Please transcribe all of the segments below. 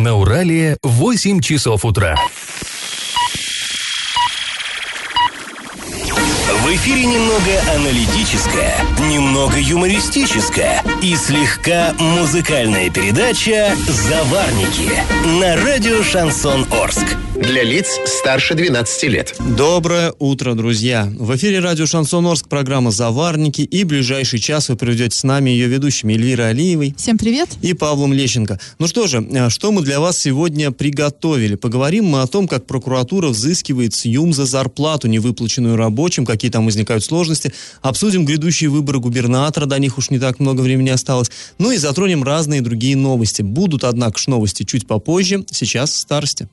На Урале 8 часов утра. В эфире немного аналитическая, немного юмористическая и слегка музыкальная передача «Заварники» на радио «Шансон Орск». Для лиц старше 12 лет. Доброе утро, друзья! В эфире радио «Шансон Орск» программа «Заварники» и ближайший час вы проведете с нами ее ведущими Эльвирой Алиевой. Всем привет! И Павлом Лещенко. Ну что же, э, что мы для вас сегодня приготовили? Поговорим мы о том, как прокуратура взыскивает с ЮМ за зарплату, невыплаченную рабочим, какие там возникают сложности. Обсудим грядущие выборы губернатора, до них уж не так много времени осталось. Ну и затронем разные другие новости. Будут, однако, ж новости чуть попозже. Сейчас старости.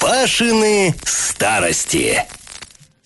Пашины старости.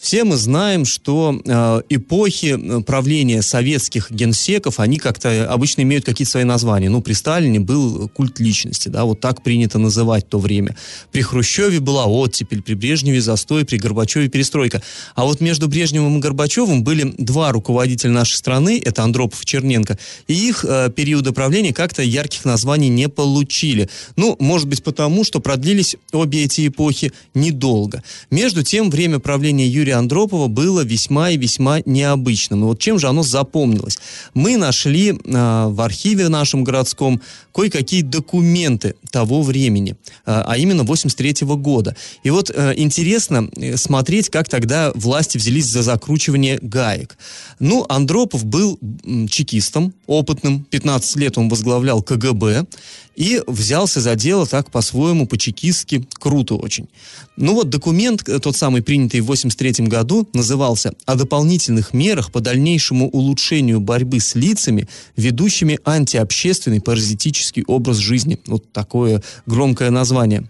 Все мы знаем, что э, эпохи э, правления советских генсеков, они как-то обычно имеют какие-то свои названия. Ну, при Сталине был культ личности, да, вот так принято называть то время. При Хрущеве была оттепель, при Брежневе застой, при Горбачеве перестройка. А вот между Брежневым и Горбачевым были два руководителя нашей страны, это Андропов и Черненко, и их э, периоды правления как-то ярких названий не получили. Ну, может быть, потому, что продлились обе эти эпохи недолго. Между тем, время правления Юрия Юрия Андропова было весьма и весьма необычным. И вот чем же оно запомнилось? Мы нашли э, в архиве нашем городском кое-какие документы того времени, э, а именно 83 -го года. И вот э, интересно э, смотреть, как тогда власти взялись за закручивание гаек. Ну, Андропов был чекистом, опытным, 15 лет он возглавлял КГБ, и взялся за дело так по-своему, по-чекистски, круто очень. Ну вот документ, э, тот самый принятый в 83 году, назывался «О дополнительных мерах по дальнейшему улучшению борьбы с лицами, ведущими антиобщественный паразитический образ жизни». Вот такое громкое название.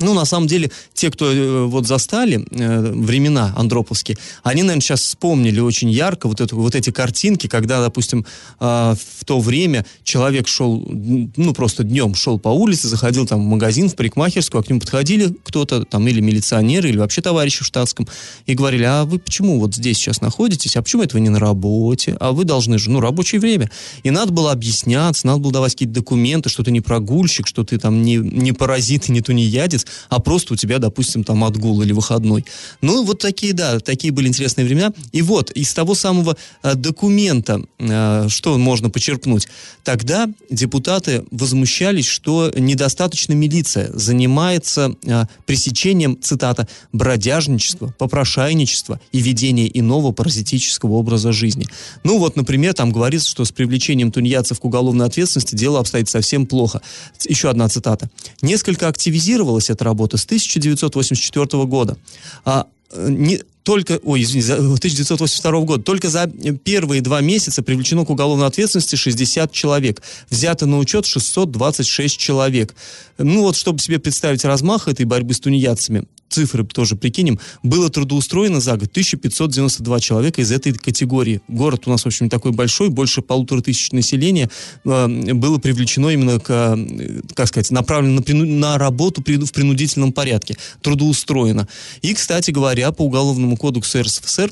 Ну, на самом деле, те, кто э, вот застали э, времена андроповские, они, наверное, сейчас вспомнили очень ярко вот, эту, вот эти картинки, когда, допустим, э, в то время человек шел, ну, просто днем шел по улице, заходил там в магазин, в парикмахерскую, а к нему подходили кто-то, там, или милиционеры, или вообще товарищи в штатском, и говорили, а вы почему вот здесь сейчас находитесь, а почему это вы не на работе, а вы должны же, ну, рабочее время. И надо было объясняться, надо было давать какие-то документы, что ты не прогульщик, что ты там не, не паразит и не тунеядец, а просто у тебя, допустим, там отгул или выходной. Ну, вот такие, да, такие были интересные времена. И вот, из того самого э, документа, э, что можно почерпнуть, тогда депутаты возмущались, что недостаточно милиция занимается э, пресечением, цитата, бродяжничества, попрошайничества и ведения иного паразитического образа жизни. Ну, вот, например, там говорится, что с привлечением тунеядцев к уголовной ответственности дело обстоит совсем плохо. Еще одна цитата. Несколько активизировалась эта работа с 1984 года. А, э, не, только, ой, извините, 1982 года, только за первые два месяца привлечено к уголовной ответственности 60 человек. Взято на учет 626 человек. Ну вот, чтобы себе представить размах этой борьбы с тунеядцами, цифры тоже прикинем, было трудоустроено за год 1592 человека из этой категории. Город у нас, в общем, такой большой, больше полутора тысяч населения э, было привлечено именно к, э, как сказать, направлено на, на работу в принудительном порядке, трудоустроено. И, кстати говоря, по Уголовному кодексу РСФСР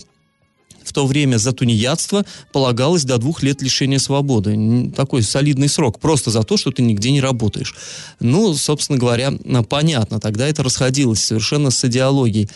в то время за тунеядство полагалось до двух лет лишения свободы. Такой солидный срок, просто за то, что ты нигде не работаешь. Ну, собственно говоря, понятно, тогда это расходилось совершенно с идеологией.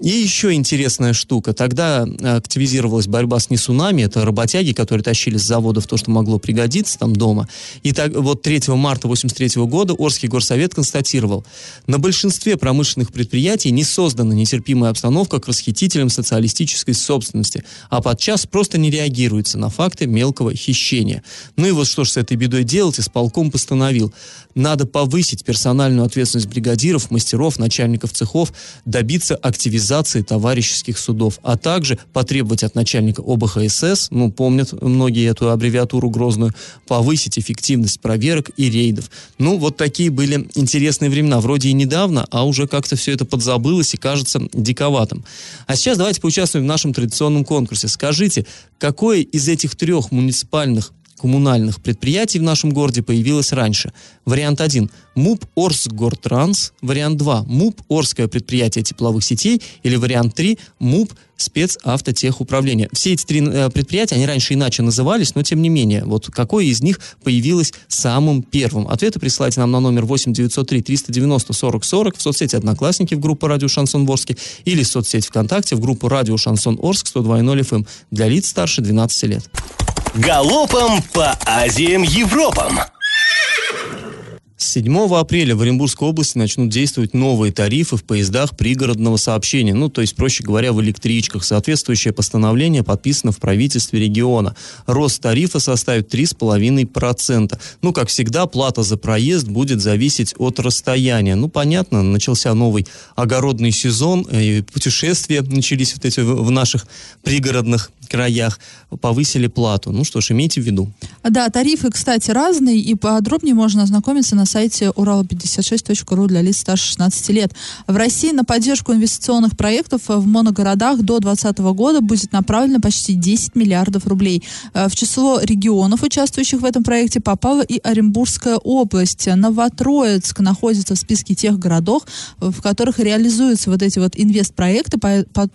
И еще интересная штука. Тогда активизировалась борьба с несунами. Это работяги, которые тащили с заводов то, что могло пригодиться там дома. И так, вот 3 марта 1983 года Орский горсовет констатировал, на большинстве промышленных предприятий не создана нетерпимая обстановка к расхитителям социалистической собственности а подчас просто не реагируется на факты мелкого хищения. Ну и вот что ж с этой бедой делать, исполком постановил. Надо повысить персональную ответственность бригадиров, мастеров, начальников цехов, добиться активизации товарищеских судов, а также потребовать от начальника ОБХСС, ну, помнят многие эту аббревиатуру грозную, повысить эффективность проверок и рейдов. Ну, вот такие были интересные времена. Вроде и недавно, а уже как-то все это подзабылось и кажется диковатым. А сейчас давайте поучаствуем в нашем традиционном конкурсе. Скажите, какое из этих трех муниципальных коммунальных предприятий в нашем городе появилось раньше. Вариант 1 – МУП Орсгортранс. Вариант 2 – МУП Орское предприятие тепловых сетей. Или вариант 3 – МУП спецавтотехуправления. Все эти три э, предприятия, они раньше иначе назывались, но тем не менее, вот какое из них появилось самым первым? Ответы присылайте нам на номер 8 903 390 40 40 в соцсети Одноклассники в группу Радио Шансон Орске или в соцсети ВКонтакте в группу Радио Шансон Орск 102.0 FM для лиц старше 12 лет. Галопом по Азиям Европам! С 7 апреля в Оренбургской области начнут действовать новые тарифы в поездах пригородного сообщения, ну, то есть, проще говоря, в электричках. Соответствующее постановление подписано в правительстве региона. Рост тарифа составит 3,5%. Ну, как всегда, плата за проезд будет зависеть от расстояния. Ну, понятно, начался новый огородный сезон, и путешествия начались вот эти в наших пригородных краях, повысили плату. Ну что ж, имейте в виду. Да, тарифы, кстати, разные, и подробнее можно ознакомиться на сайте урал56.ру для лиц старше 16 лет. В России на поддержку инвестиционных проектов в моногородах до 2020 года будет направлено почти 10 миллиардов рублей. Э, в число регионов, участвующих в этом проекте, попала и Оренбургская область. Новотроицк находится в списке тех городов, в которых реализуются вот эти вот инвестпроекты,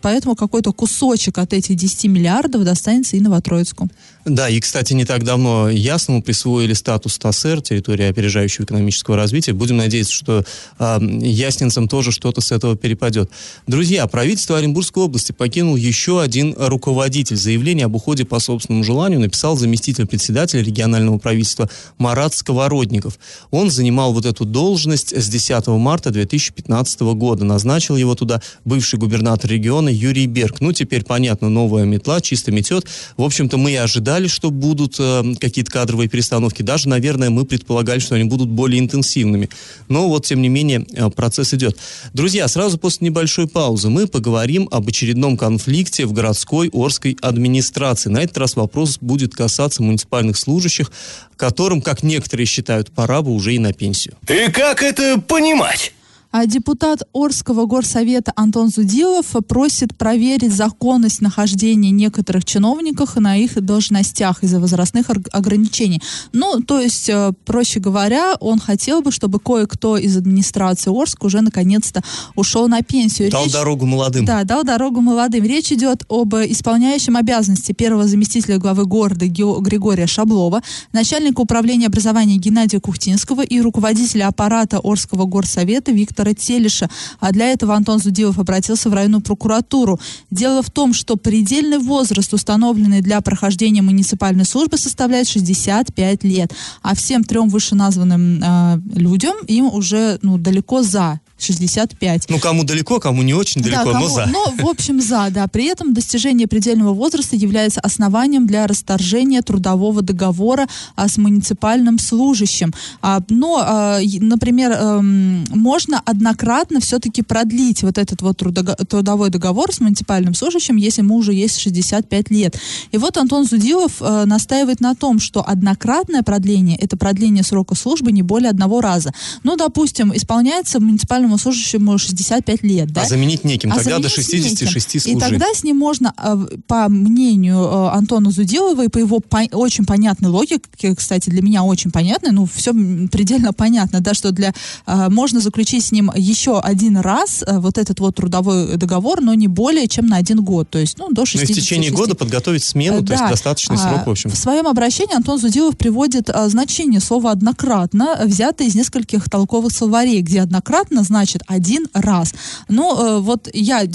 поэтому какой-то кусочек от этих 10 миллиардов достанется и Новотроицку. Да, и, кстати, не так давно Ясному присвоили статус ТАСР, территория опережающего экономического развития. Будем надеяться, что э, яснинцам тоже что-то с этого перепадет. Друзья, правительство Оренбургской области покинул еще один руководитель. Заявление об уходе по собственному желанию написал заместитель председателя регионального правительства Марат Сковородников. Он занимал вот эту должность с 10 марта 2015 года. Назначил его туда бывший губернатор региона Юрий Берг. Ну, теперь понятно, новая метла чисто метет. В общем-то, мы и ожидали, что будут э, какие-то кадровые перестановки. Даже, наверное, мы предполагали, что они будут более интенсивными. Но вот, тем не менее, э, процесс идет. Друзья, сразу после небольшой паузы мы поговорим об очередном конфликте в городской Орской администрации. На этот раз вопрос будет касаться муниципальных служащих, которым, как некоторые считают, пора бы уже и на пенсию. И как это понимать? А депутат Орского горсовета Антон Зудилов просит проверить законность нахождения некоторых чиновников на их должностях из-за возрастных ограничений. Ну, то есть, э, проще говоря, он хотел бы, чтобы кое-кто из администрации Орска уже наконец-то ушел на пенсию. Дал Речь... дорогу молодым. Да, дал дорогу молодым. Речь идет об исполняющем обязанности первого заместителя главы города Григория Шаблова, начальника управления образования Геннадия Кухтинского и руководителя аппарата Орского горсовета Виктора Виктора Телиша. А для этого Антон Зудилов обратился в районную прокуратуру. Дело в том, что предельный возраст, установленный для прохождения муниципальной службы, составляет 65 лет. А всем трем вышеназванным э, людям им уже ну, далеко за 65. Ну, кому далеко, кому не очень далеко, да, кому, но за. Но, в общем, за, да. При этом достижение предельного возраста является основанием для расторжения трудового договора а, с муниципальным служащим. А, но, а, например, а, можно однократно все-таки продлить вот этот вот трудовой договор с муниципальным служащим, если ему уже есть 65 лет. И вот Антон Зудилов а, настаивает на том, что однократное продление – это продление срока службы не более одного раза. Ну, допустим, исполняется муниципальным муниципальному служащему 65 лет, да? А заменить неким, а тогда до 66 служить. И тогда с ним можно, э, по мнению э, Антона Зудилова и по его по очень понятной логике, кстати, для меня очень понятной, ну, все предельно понятно, да, что для, э, можно заключить с ним еще один раз вот этот вот трудовой договор, но не более чем на один год, то есть, ну, до 60. Ну, в течение года подготовить смену, да. то есть достаточный срок, в общем. В своем обращении Антон Зудилов приводит значение слова «однократно», взятое из нескольких толковых словарей, где «однократно» значит значит один раз. Но э, вот я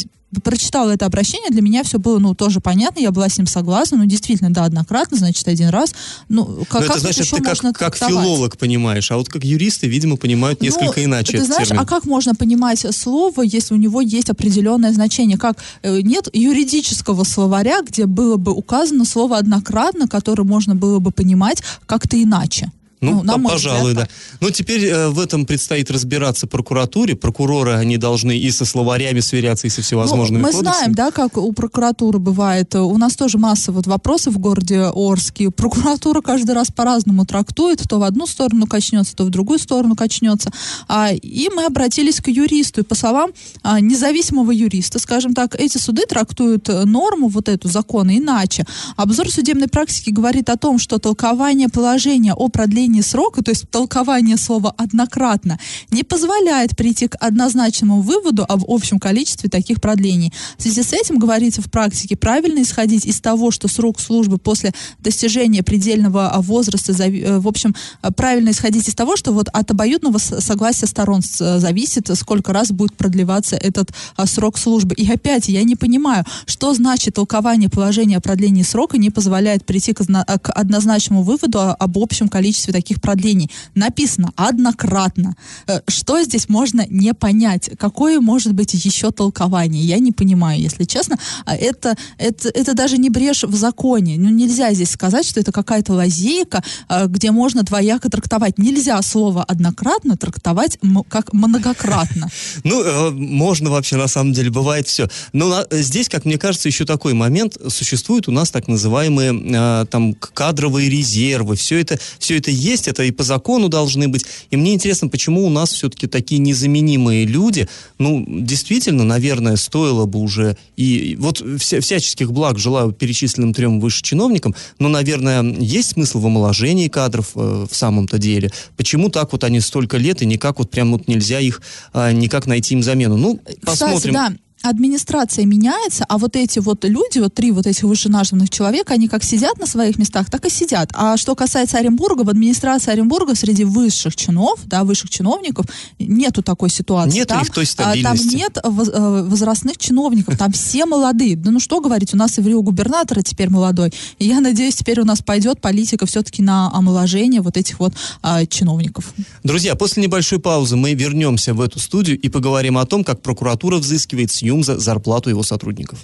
прочитала это обращение, для меня все было, ну, тоже понятно, я была с ним согласна, ну, действительно, да, однократно, значит, один раз. Ну, как, Но это, значит, ты как, как филолог понимаешь, а вот как юристы, видимо, понимают ну, несколько ну, иначе Ты знаешь, термин. а как можно понимать слово, если у него есть определенное значение? Как э, нет юридического словаря, где было бы указано слово однократно, которое можно было бы понимать как-то иначе? Ну, Ну, пожалуй, взгляд, да. Но теперь э, в этом предстоит разбираться прокуратуре. Прокуроры, они должны и со словарями сверяться, и со всевозможными Ну, мы кодексами. знаем, да, как у прокуратуры бывает. У нас тоже масса вот вопросов в городе Орске. Прокуратура каждый раз по-разному трактует, то в одну сторону качнется, то в другую сторону качнется. А, и мы обратились к юристу. И по словам а, независимого юриста, скажем так, эти суды трактуют э, норму, вот эту закона, иначе. Обзор судебной практики говорит о том, что толкование положения о продлении срока, то есть толкование слова «однократно», не позволяет прийти к однозначному выводу об общем количестве таких продлений. В связи с этим, говорится в практике, правильно исходить из того, что срок службы после достижения предельного а, возраста, э, в общем, э, правильно исходить из того, что вот от обоюдного согласия сторон э, зависит, сколько раз будет продлеваться этот а, срок службы. И опять, я не понимаю, что значит толкование положения о продлении срока не позволяет прийти к, зна- к однозначному выводу о- об общем количестве таких продлений. Написано однократно. Э, Что здесь можно не понять? Какое может быть еще толкование? Я не понимаю, если честно. А Это, это, это даже не брешь в законе. Ну, нельзя здесь сказать, что это какая-то лазейка, э, где можно двояко трактовать. Нельзя слово однократно трактовать как многократно. Ну, э, можно вообще, на самом деле, бывает все. Но здесь, как мне кажется, еще такой момент. Существуют у нас так называемые там кадровые резервы. Все это, все это есть, это и по закону должны быть. И мне интересно, почему у нас все-таки такие незаменимые люди. Ну, действительно, наверное, стоило бы уже и вот вся- всяческих благ желаю перечисленным трем выше чиновникам, но, наверное, есть смысл в омоложении кадров э, в самом-то деле. Почему так вот они столько лет и никак вот прям вот нельзя их а, никак найти им замену? Ну, посмотрим. Кстати, да, администрация меняется, а вот эти вот люди, вот три вот этих вышеназванных человека, они как сидят на своих местах, так и сидят. А что касается Оренбурга, в администрации Оренбурга среди высших чинов, да, высших чиновников, нету такой ситуации. Нет там, той а, Там стабильности. нет воз- э, возрастных чиновников, там все молодые. Да ну что говорить, у нас и в Рио губернатора теперь молодой. И я надеюсь, теперь у нас пойдет политика все-таки на омоложение вот этих вот а, чиновников. Друзья, после небольшой паузы мы вернемся в эту студию и поговорим о том, как прокуратура взыскивает с Юмза зарплату его сотрудников.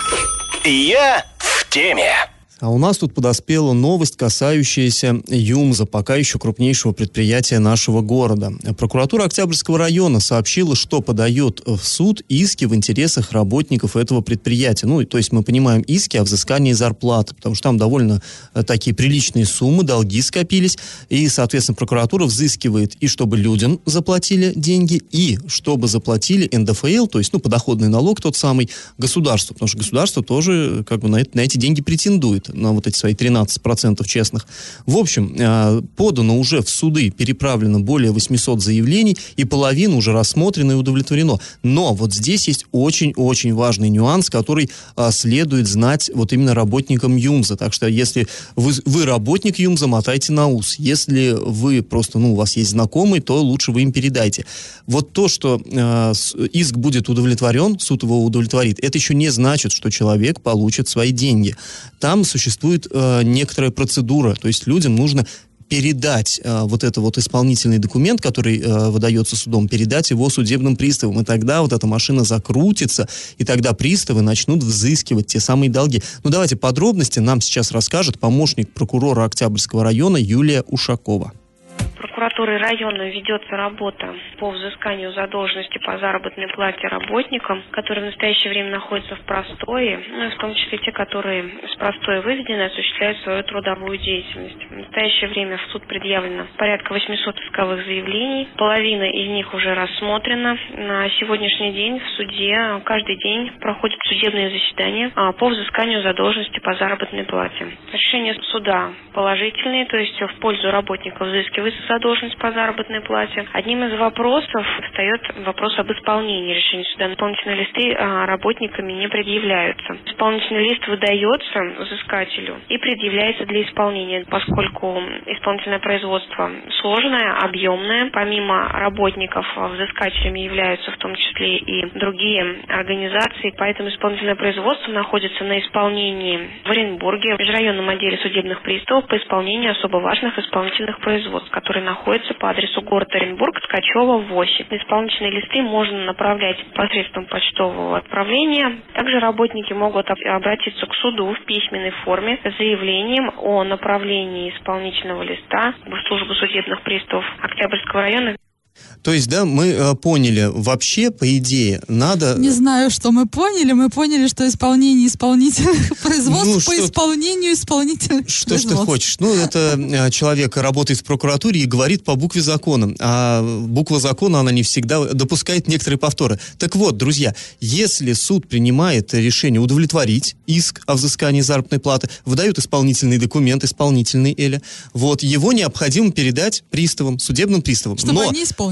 Я в теме. А у нас тут подоспела новость, касающаяся ЮМЗа, пока еще крупнейшего предприятия нашего города. Прокуратура Октябрьского района сообщила, что подает в суд иски в интересах работников этого предприятия. Ну, то есть мы понимаем иски о взыскании зарплаты, потому что там довольно э, такие приличные суммы, долги скопились, и, соответственно, прокуратура взыскивает и чтобы людям заплатили деньги, и чтобы заплатили НДФЛ, то есть, ну, подоходный налог тот самый, государству, потому что государство тоже как бы на, это- на эти деньги претендует, на вот эти свои 13% честных. В общем, э, подано уже в суды, переправлено более 800 заявлений, и половина уже рассмотрена и удовлетворено. Но вот здесь есть очень-очень важный нюанс, который а, следует знать вот именно работникам ЮМЗа. Так что если вы, вы работник ЮМЗа, мотайте на ус. Если вы просто, ну, у вас есть знакомый, то лучше вы им передайте. Вот то, что с- иск будет удовлетворен, суд его удовлетворит, это еще не значит, что человек получит свои деньги. Там существует э, некоторая процедура, то есть людям нужно передать э, вот это вот исполнительный документ, который э, выдается судом, передать его судебным приставам, и тогда вот эта машина закрутится, и тогда приставы начнут взыскивать те самые долги. Ну давайте подробности нам сейчас расскажет помощник прокурора Октябрьского района Юлия Ушакова. Прокуратурой района ведется работа по взысканию задолженности по заработной плате работникам, которые в настоящее время находятся в простое, ну и в том числе те, которые с простоя выведены осуществляют свою трудовую деятельность. В настоящее время в суд предъявлено порядка 800 исковых заявлений, половина из них уже рассмотрена. На сегодняшний день в суде каждый день проходят судебные заседания а, по взысканию задолженности по заработной плате. Решение суда положительные, то есть в пользу работников взыскивается задолженность по заработной плате. Одним из вопросов встает вопрос об исполнении решения суда. Исполнительные листы а, работниками не предъявляются. Исполнительный лист выдается взыскателю и предъявляется для исполнения, поскольку исполнительное производство сложное, объемное. Помимо работников а, взыскателями являются в том числе и другие организации, поэтому исполнительное производство находится на исполнении в Оренбурге, в межрайонном отделе судебных приставов по исполнению особо важных исполнительных производств, которые находятся находится по адресу город Оренбург, Ткачева, 8. Исполнительные листы можно направлять посредством почтового отправления. Также работники могут обратиться к суду в письменной форме с заявлением о направлении исполнительного листа в службу судебных приставов Октябрьского района то есть, да, мы э, поняли, вообще, по идее, надо... Не знаю, что мы поняли. Мы поняли, что исполнение исполнительных производств ну, по исполнению исполнительных Что ж ты хочешь? Ну, это э, человек работает в прокуратуре и говорит по букве закона. А буква закона, она не всегда допускает некоторые повторы. Так вот, друзья, если суд принимает решение удовлетворить иск о взыскании заработной платы, выдают исполнительный документ, исполнительный Эля, вот, его необходимо передать приставам, судебным приставам. Чтобы Но... они исполнили.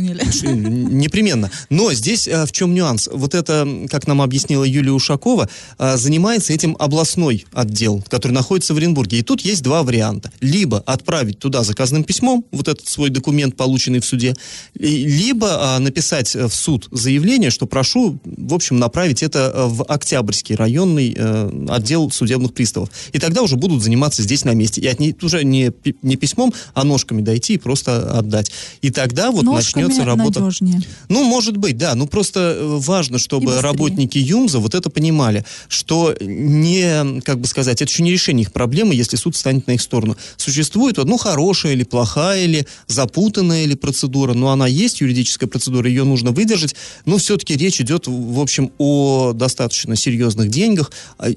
Непременно. Но здесь а, в чем нюанс? Вот это, как нам объяснила Юлия Ушакова, а, занимается этим областной отдел, который находится в Оренбурге. И тут есть два варианта. Либо отправить туда заказным письмом вот этот свой документ, полученный в суде, либо а, написать в суд заявление, что прошу, в общем, направить это в Октябрьский районный э, отдел судебных приставов. И тогда уже будут заниматься здесь на месте. И от уже не, не письмом, а ножками дойти и просто отдать. И тогда вот Ножками начнется работа. Надежнее. Ну, может быть, да. Ну, просто э, важно, чтобы работники ЮМЗа вот это понимали, что не, как бы сказать, это еще не решение их проблемы, если суд станет на их сторону. Существует, ну, хорошая или плохая, или запутанная или процедура, но она есть, юридическая процедура, ее нужно выдержать, но все-таки речь идет, в общем, о достаточно серьезных деньгах,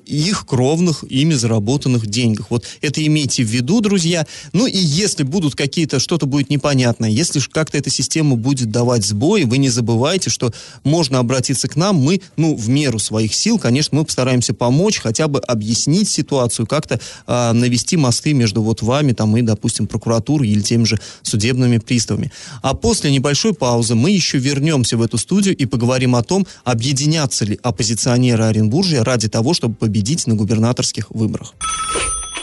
их кровных, ими заработанных деньгах. Вот это имейте в виду, друзья. Ну, и если будут какие-то, что-то будет непонятное, если как-то эта система будет давать сбой, вы не забывайте, что можно обратиться к нам, мы, ну, в меру своих сил, конечно, мы постараемся помочь, хотя бы объяснить ситуацию, как-то э, навести мосты между вот вами, там, и, допустим, прокуратурой или теми же судебными приставами. А после небольшой паузы мы еще вернемся в эту студию и поговорим о том, объединятся ли оппозиционеры Оренбуржья ради того, чтобы победить на губернаторских выборах.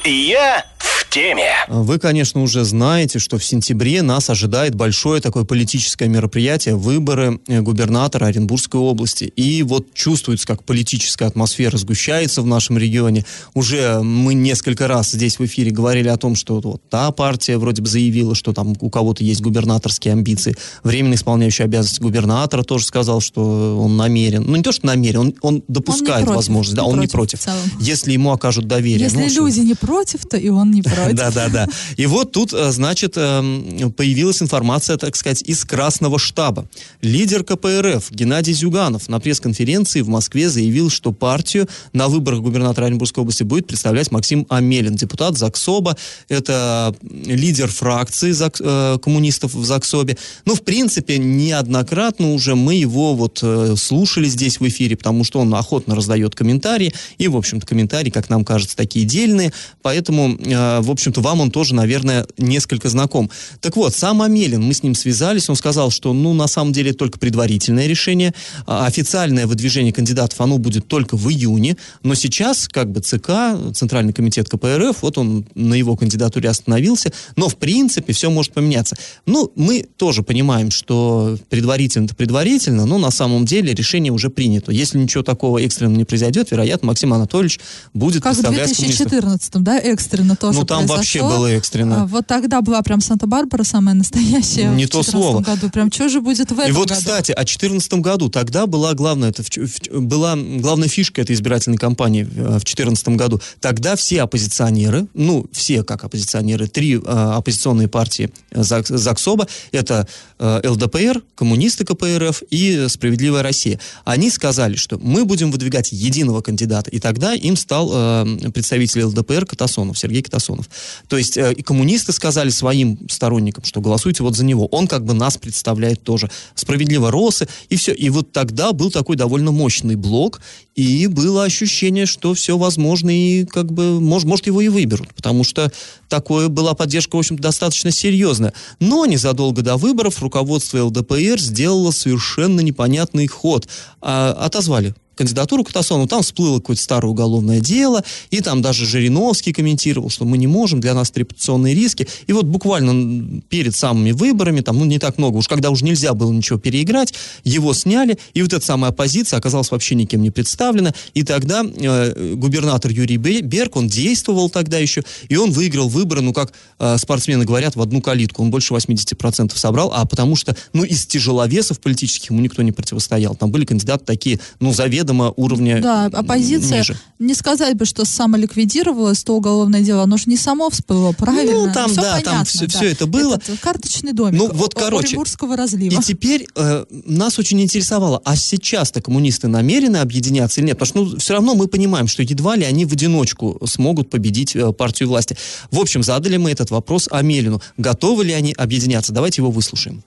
Я теме. Вы, конечно, уже знаете, что в сентябре нас ожидает большое такое политическое мероприятие, выборы э, губернатора Оренбургской области. И вот чувствуется, как политическая атмосфера сгущается в нашем регионе. Уже мы несколько раз здесь в эфире говорили о том, что вот та партия вроде бы заявила, что там у кого-то есть губернаторские амбиции. Временно исполняющий обязанности губернатора тоже сказал, что он намерен. Ну, не то, что намерен, он, он допускает он возможность. Да, он против, не против. Если ему окажут доверие. Если ну, люди что? не против, то и он не против. Да, да, да. И вот тут, э, значит, эм, появилась информация, так сказать, из Красного штаба. Лидер КПРФ Геннадий Зюганов на пресс-конференции в Москве заявил, что партию на выборах губернатора Оренбургской области будет представлять Максим Амелин, депутат ЗАГСОБа. Это лидер фракции э, коммунистов в ЗАГСОБе. Ну, в принципе, неоднократно уже мы его вот э, слушали здесь в эфире, потому что он охотно раздает комментарии. И, в общем-то, комментарии, как нам кажется, такие дельные. Поэтому, в общем-то, вам он тоже, наверное, несколько знаком. Так вот, сам Амелин, мы с ним связались, он сказал, что, ну, на самом деле, только предварительное решение, а официальное выдвижение кандидатов, оно будет только в июне, но сейчас, как бы, ЦК, Центральный комитет КПРФ, вот он на его кандидатуре остановился, но, в принципе, все может поменяться. Ну, мы тоже понимаем, что предварительно-то предварительно, но на самом деле решение уже принято. Если ничего такого экстренного не произойдет, вероятно, Максим Анатольевич будет как представлять в 2014 да, экстренно тоже Ну, там произошло. вообще было экстренно. А, вот тогда была прям Санта-Барбара самая настоящая. Не то слово. году. Прям что же будет в этом И вот, году? кстати, о 2014 году, тогда была главная, это, в, была главная фишка этой избирательной кампании в 2014 году. Тогда все оппозиционеры, ну, все как оппозиционеры, три э, оппозиционные партии ЗАГ, ЗАГСОБа, это э, ЛДПР, коммунисты КПРФ и Справедливая Россия. Они сказали, что мы будем выдвигать единого кандидата. И тогда им стал э, представитель ЛДПР Катасонов, Сергей Катасонов. То есть э, и коммунисты сказали своим сторонникам, что голосуйте вот за него. Он как бы нас представляет тоже. Справедливо Росы и все. И вот тогда был такой довольно мощный блок, и было ощущение, что все возможно, и как бы, может, может его и выберут, потому что такое была поддержка, в общем достаточно серьезная. Но незадолго до выборов руководство ЛДПР сделало совершенно непонятный ход. А, отозвали кандидатуру Катасонова, там всплыло какое-то старое уголовное дело, и там даже Жириновский комментировал, что мы не можем, для нас репутационные риски. И вот буквально перед самыми выборами, там, ну, не так много, уж когда уже нельзя было ничего переиграть, его сняли, и вот эта самая оппозиция оказалась вообще никем не представлена, и тогда э, губернатор Юрий Берг, он действовал тогда еще, и он выиграл выборы, ну, как э, спортсмены говорят, в одну калитку, он больше 80% собрал, а потому что, ну, из тяжеловесов политических ему никто не противостоял, там были кандидаты такие, ну, заведомо уровня Да, оппозиция, ниже. не сказать бы, что самоликвидировалось то уголовное дело, оно же не само всплыло, правильно? Ну, там, все да, понятно, там все, да. все это было. Этот карточный домик ну, вот, короче, разлива. И теперь э, нас очень интересовало, а сейчас-то коммунисты намерены объединяться или нет? Потому что ну, все равно мы понимаем, что едва ли они в одиночку смогут победить э, партию власти. В общем, задали мы этот вопрос Амелину. Готовы ли они объединяться? Давайте его выслушаем.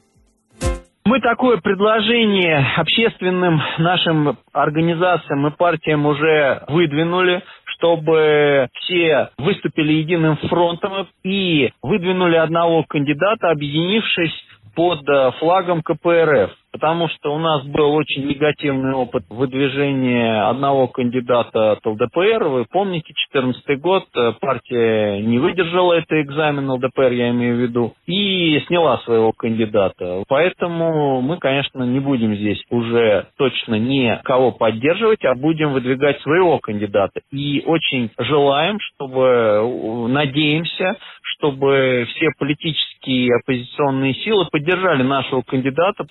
Мы такое предложение общественным нашим организациям и партиям уже выдвинули, чтобы все выступили единым фронтом и выдвинули одного кандидата, объединившись под э, флагом КПРФ потому что у нас был очень негативный опыт выдвижения одного кандидата от ЛДПР. Вы помните, 2014 год э, партия не выдержала этот экзамен, ЛДПР я имею в виду, и сняла своего кандидата. Поэтому мы, конечно, не будем здесь уже точно никого поддерживать, а будем выдвигать своего кандидата. И очень желаем, чтобы, э, надеемся, чтобы все политические оппозиционные силы поддержали нашего кандидата.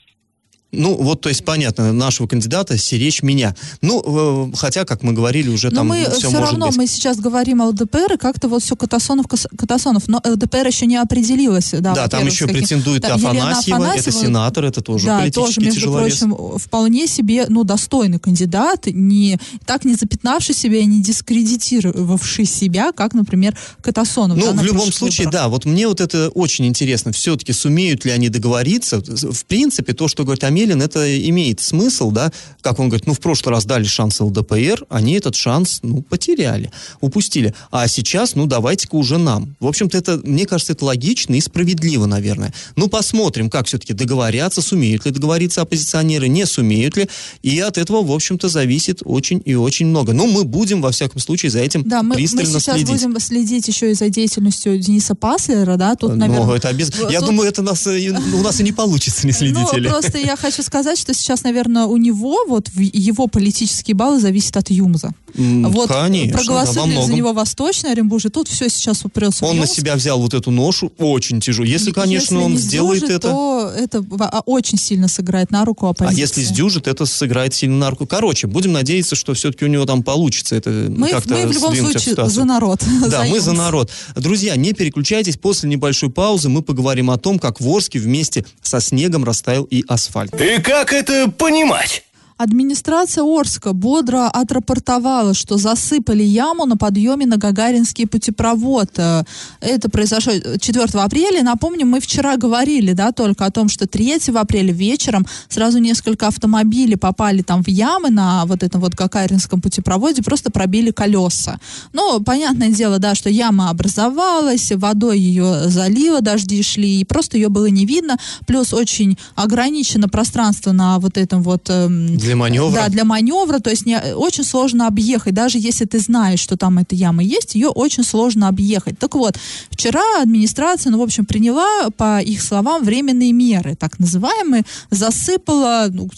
Ну, вот, то есть, понятно, нашего кандидата сиречь меня. Ну, э, хотя, как мы говорили, уже но там мы все, все может равно, быть. мы сейчас говорим о ЛДПР, и как-то вот все Катасонов, Катасонов, но ЛДПР еще не определилась. Да, да там еще каким... претендует да, Афанасьева, Афанасьева, это сенатор, это тоже да, политический тоже, между тяжеловес. прочим, вполне себе, ну, достойный кандидат, не, так не запятнавший себя и не дискредитировавший себя, как, например, Катасонов. Ну, да, в любом случае, выборах. да, вот мне вот это очень интересно, все-таки сумеют ли они договориться. В принципе, то, что говорит Амелин, это имеет смысл, да, как он говорит, ну, в прошлый раз дали шанс ЛДПР, они этот шанс, ну, потеряли, упустили. А сейчас, ну, давайте-ка уже нам. В общем-то, это, мне кажется, это логично и справедливо, наверное. Ну, посмотрим, как все-таки договорятся, сумеют ли договориться оппозиционеры, не сумеют ли, и от этого, в общем-то, зависит очень и очень много. Но мы будем, во всяком случае, за этим да, мы, пристально мы сейчас следить. будем следить еще и за деятельностью Дениса Паслера, да, тут, наверное... Ну, это обез... Я тут... думаю, это нас, у нас и не получится не следить. Ну, просто я хочу сказать, что сейчас, наверное, у него, вот его политические баллы зависят от Юмза. Mm, вот конечно, проголосовали да, за него Восточный Оренбург, тут все сейчас упрется Он на себя взял вот эту ношу, очень тяжело. Если, конечно, если он сделает сдюжит, это... то это а, очень сильно сыграет на руку оппозиции. А если сдюжит, это сыграет сильно на руку. Короче, будем надеяться, что все-таки у него там получится это мы, как-то Мы в любом случае за народ. Да, за мы за народ. Друзья, не переключайтесь, после небольшой паузы мы поговорим о том, как в Орске вместе со снегом растаял и асфальт. И как это понимать? Администрация Орска бодро отрапортовала, что засыпали яму на подъеме на Гагаринский путепровод. Э, это произошло 4 апреля. Напомню, мы вчера говорили, да, только о том, что 3 апреля вечером сразу несколько автомобилей попали там в ямы на вот этом вот Гагаринском путепроводе, просто пробили колеса. Ну, понятное дело, да, что яма образовалась, водой ее залило, дожди шли, и просто ее было не видно. Плюс очень ограничено пространство на вот этом вот эм, для маневра? Да, для маневра, то есть не, очень сложно объехать, даже если ты знаешь, что там эта яма есть, ее очень сложно объехать. Так вот, вчера администрация, ну, в общем, приняла, по их словам, временные меры, так называемые, засыпала ну,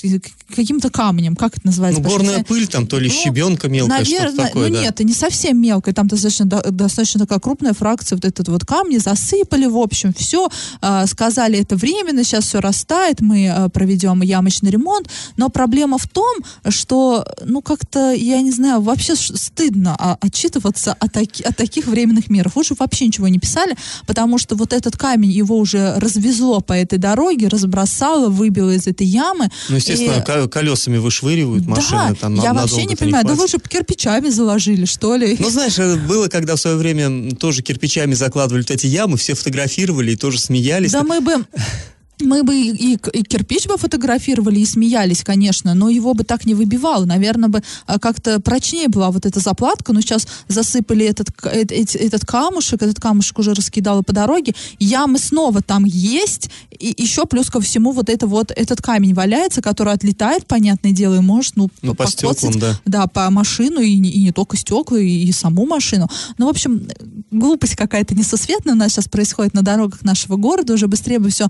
каким-то камнем, как это называется? Ну, горная пыль там, то ли ну, щебенка мелкая, наверное, что такое, Ну, да? нет, не совсем мелкая, там достаточно, достаточно такая крупная фракция, вот этот вот камни засыпали, в общем, все, э, сказали, это временно, сейчас все растает, мы э, проведем ямочный ремонт, но проблема в том, что, ну, как-то, я не знаю, вообще стыдно а, отчитываться о, таки, о таких временных мерах. Лучше вообще ничего не писали, потому что вот этот камень, его уже развезло по этой дороге, разбросало, выбило из этой ямы. Ну, естественно, и... колесами вышвыривают машины. Да, там я вообще не понимаю, не да вы же кирпичами заложили, что ли? Ну, знаешь, э, было, когда в свое время тоже кирпичами закладывали вот эти ямы, все фотографировали и тоже смеялись. Да мы бы мы бы и, и, и кирпич бы фотографировали и смеялись, конечно, но его бы так не выбивало. Наверное, бы а, как-то прочнее была вот эта заплатка, но сейчас засыпали этот, этот, этот камушек, этот камушек уже раскидало по дороге, ямы снова там есть, и еще плюс ко всему вот это вот этот камень валяется, который отлетает, понятное дело, и может, ну, ну по стеклам, да. Да, по машину, и, и не только стекла, и, и саму машину. Ну, в общем, глупость какая-то несусветная у нас сейчас происходит на дорогах нашего города, уже быстрее бы все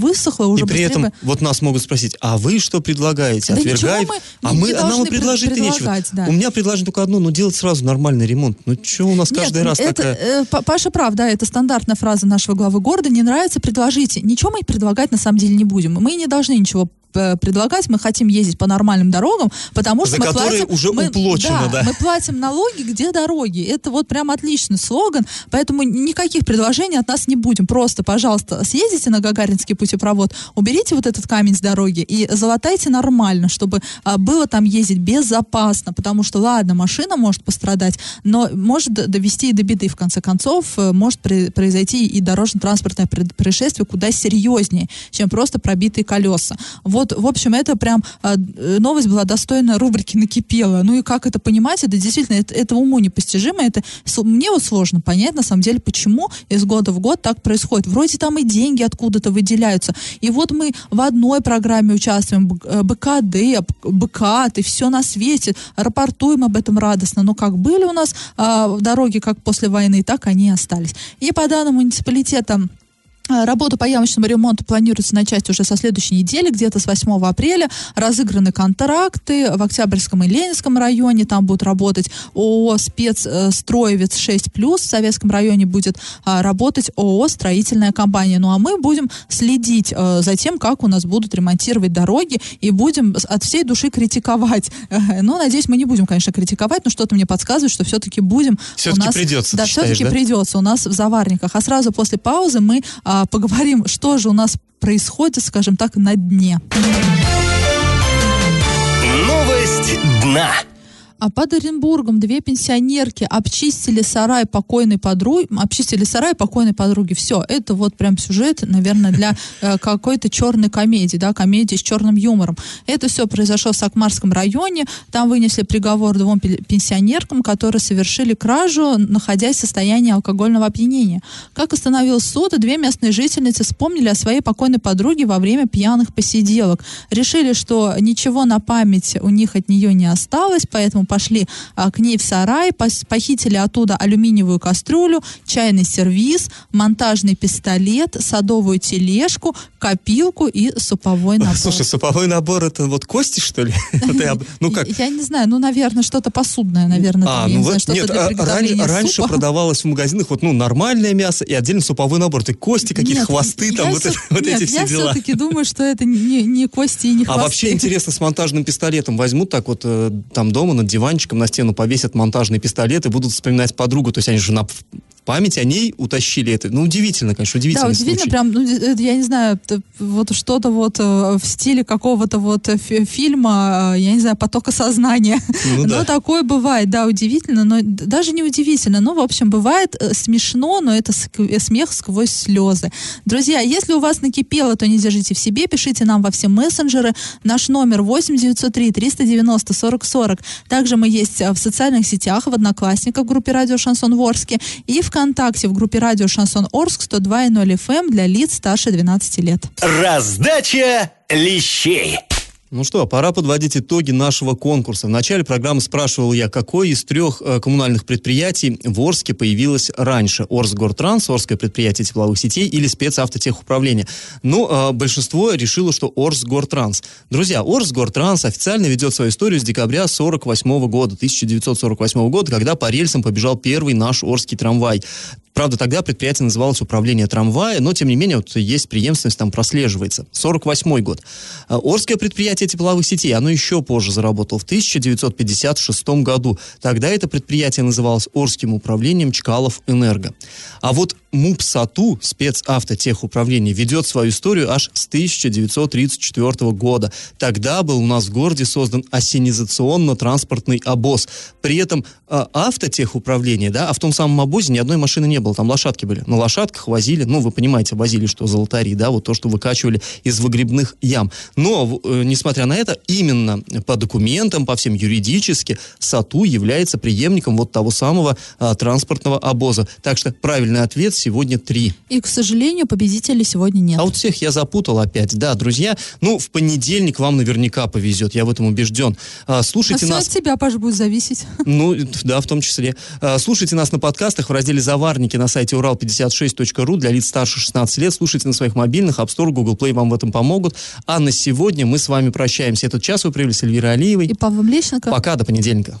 а, высохло, уже И при этом бы... вот нас могут спросить, а вы что предлагаете? Да Отвергаете? мы а мы, а нам предложить нечего. Да. У меня предложено только одно, ну делать сразу нормальный ремонт. Ну что у нас каждый Нет, раз это, такая... Э, Паша прав, да, это стандартная фраза нашего главы города. Не нравится, предложите. Ничего мы предлагать на самом деле не будем. Мы не должны ничего Э, предлагать, мы хотим ездить по нормальным дорогам, потому что За мы платим... уже мы, уплочено, да, да. мы платим налоги, где дороги. Это вот прям отличный слоган, поэтому никаких предложений от нас не будем. Просто, пожалуйста, съездите на Гагаринский путепровод, уберите вот этот камень с дороги и залатайте нормально, чтобы а, было там ездить безопасно, потому что, ладно, машина может пострадать, но может довести и до беды, в конце концов, э, может произойти и дорожно-транспортное происшествие куда серьезнее, чем просто пробитые колеса. Вот в общем, это прям э, новость была достойна рубрики «Накипела». Ну и как это понимать, это действительно, это, это уму непостижимо, это мне вот сложно понять, на самом деле, почему из года в год так происходит. Вроде там и деньги откуда-то выделяются. И вот мы в одной программе участвуем, БКД, БКАТ, и все на свете, рапортуем об этом радостно. Но как были у нас э, дороги, как после войны, так они и остались. И по данным муниципалитета работа по ямочному ремонту планируется начать уже со следующей недели, где-то с 8 апреля. Разыграны контракты в Октябрьском и Ленинском районе. Там будут работать ООО «Спецстроевец 6+,» в Советском районе будет а, работать ООО «Строительная компания». Ну а мы будем следить а, за тем, как у нас будут ремонтировать дороги и будем от всей души критиковать. Ну, надеюсь, мы не будем, конечно, критиковать, но что-то мне подсказывает, что все-таки будем... Все-таки придется, Да, все-таки да? придется у нас в заварниках. А сразу после паузы мы а, поговорим, что же у нас происходит, скажем так, на дне. Новость дна. А под Оренбургом две пенсионерки обчистили сарай покойной подруги, обчистили сарай покойной подруги. Все, это вот прям сюжет, наверное, для э, какой-то черной комедии, да, комедии с черным юмором. Это все произошло в Сакмарском районе. Там вынесли приговор двум пенсионеркам, которые совершили кражу, находясь в состоянии алкогольного опьянения. Как установил суд, две местные жительницы вспомнили о своей покойной подруге во время пьяных посиделок. Решили, что ничего на память у них от нее не осталось, поэтому пошли а, к ней в сарай, пос, похитили оттуда алюминиевую кастрюлю, чайный сервиз, монтажный пистолет, садовую тележку, копилку и суповой набор. Слушай, суповой набор это вот кости, что ли? Ну как? Я не знаю, ну, наверное, что-то посудное, наверное. А, ну вот нет, а, раньше продавалось в магазинах вот, ну, нормальное мясо и отдельно суповой набор. Ты кости, какие-то хвосты, там вот эти все дела. я все-таки думаю, что это не кости и не хвосты. А вообще интересно, с монтажным пистолетом возьмут так вот э, там дома на диванчиком на стену повесят монтажный пистолет и будут вспоминать подругу. То есть они же на память о ней утащили это. Ну, удивительно, конечно, удивительно. Да, удивительно, случай. прям, ну, я не знаю, вот что-то вот э, в стиле какого-то вот э, фильма, э, я не знаю, потока сознания. Ну, да. Но такое бывает, да, удивительно, но даже не удивительно. Ну, в общем, бывает смешно, но это смех сквозь слезы. Друзья, если у вас накипело, то не держите в себе, пишите нам во все мессенджеры. Наш номер 8 903 390 40 40. Также мы есть в социальных сетях, в Одноклассниках, в группе Радио Шансон Ворске и в ВКонтакте в группе радио Шансон Орск 102.0 FM для лиц старше 12 лет. Раздача лещей. Ну что, пора подводить итоги нашего конкурса. В начале программы спрашивал я, какое из трех э, коммунальных предприятий в Орске появилось раньше? Орсгортранс, Орское предприятие тепловых сетей или спецавтотехуправление? Ну, э, большинство решило, что Орсгортранс. Друзья, Орсгортранс официально ведет свою историю с декабря 48 года, 1948 года, когда по рельсам побежал первый наш Орский трамвай. Правда, тогда предприятие называлось управление трамвая, но, тем не менее, вот есть преемственность, там прослеживается. 48 год. А, Орское предприятие тепловых сетей, оно еще позже заработало, в 1956 году. Тогда это предприятие называлось Орским управлением Чкалов Энерго. А вот МУП САТУ, спецавтотехуправление, ведет свою историю аж с 1934 года. Тогда был у нас в городе создан осенизационно-транспортный обоз. При этом э, автотехуправление, да, а в том самом обозе ни одной машины не было, там лошадки были. На лошадках возили, ну, вы понимаете, возили, что золотари, да, вот то, что выкачивали из выгребных ям. Но, э, несмотря на это, именно по документам, по всем юридически, САТУ является преемником вот того самого э, транспортного обоза. Так что правильный ответ сегодня три. И, к сожалению, победителей сегодня нет. А вот всех я запутал опять. Да, друзья, ну, в понедельник вам наверняка повезет, я в этом убежден. А, слушайте а нас... от тебя, Паш, будет зависеть. Ну, да, в том числе. А, Слушайте нас на подкастах в разделе «Заварники» на сайте урал56.ру для лиц старше 16 лет. Слушайте на своих мобильных, App Store, Google Play вам в этом помогут. А на сегодня мы с вами прощаемся. Этот час вы провели с Эльвирой Алиевой. И Павлом Лещенко. Пока, до понедельника.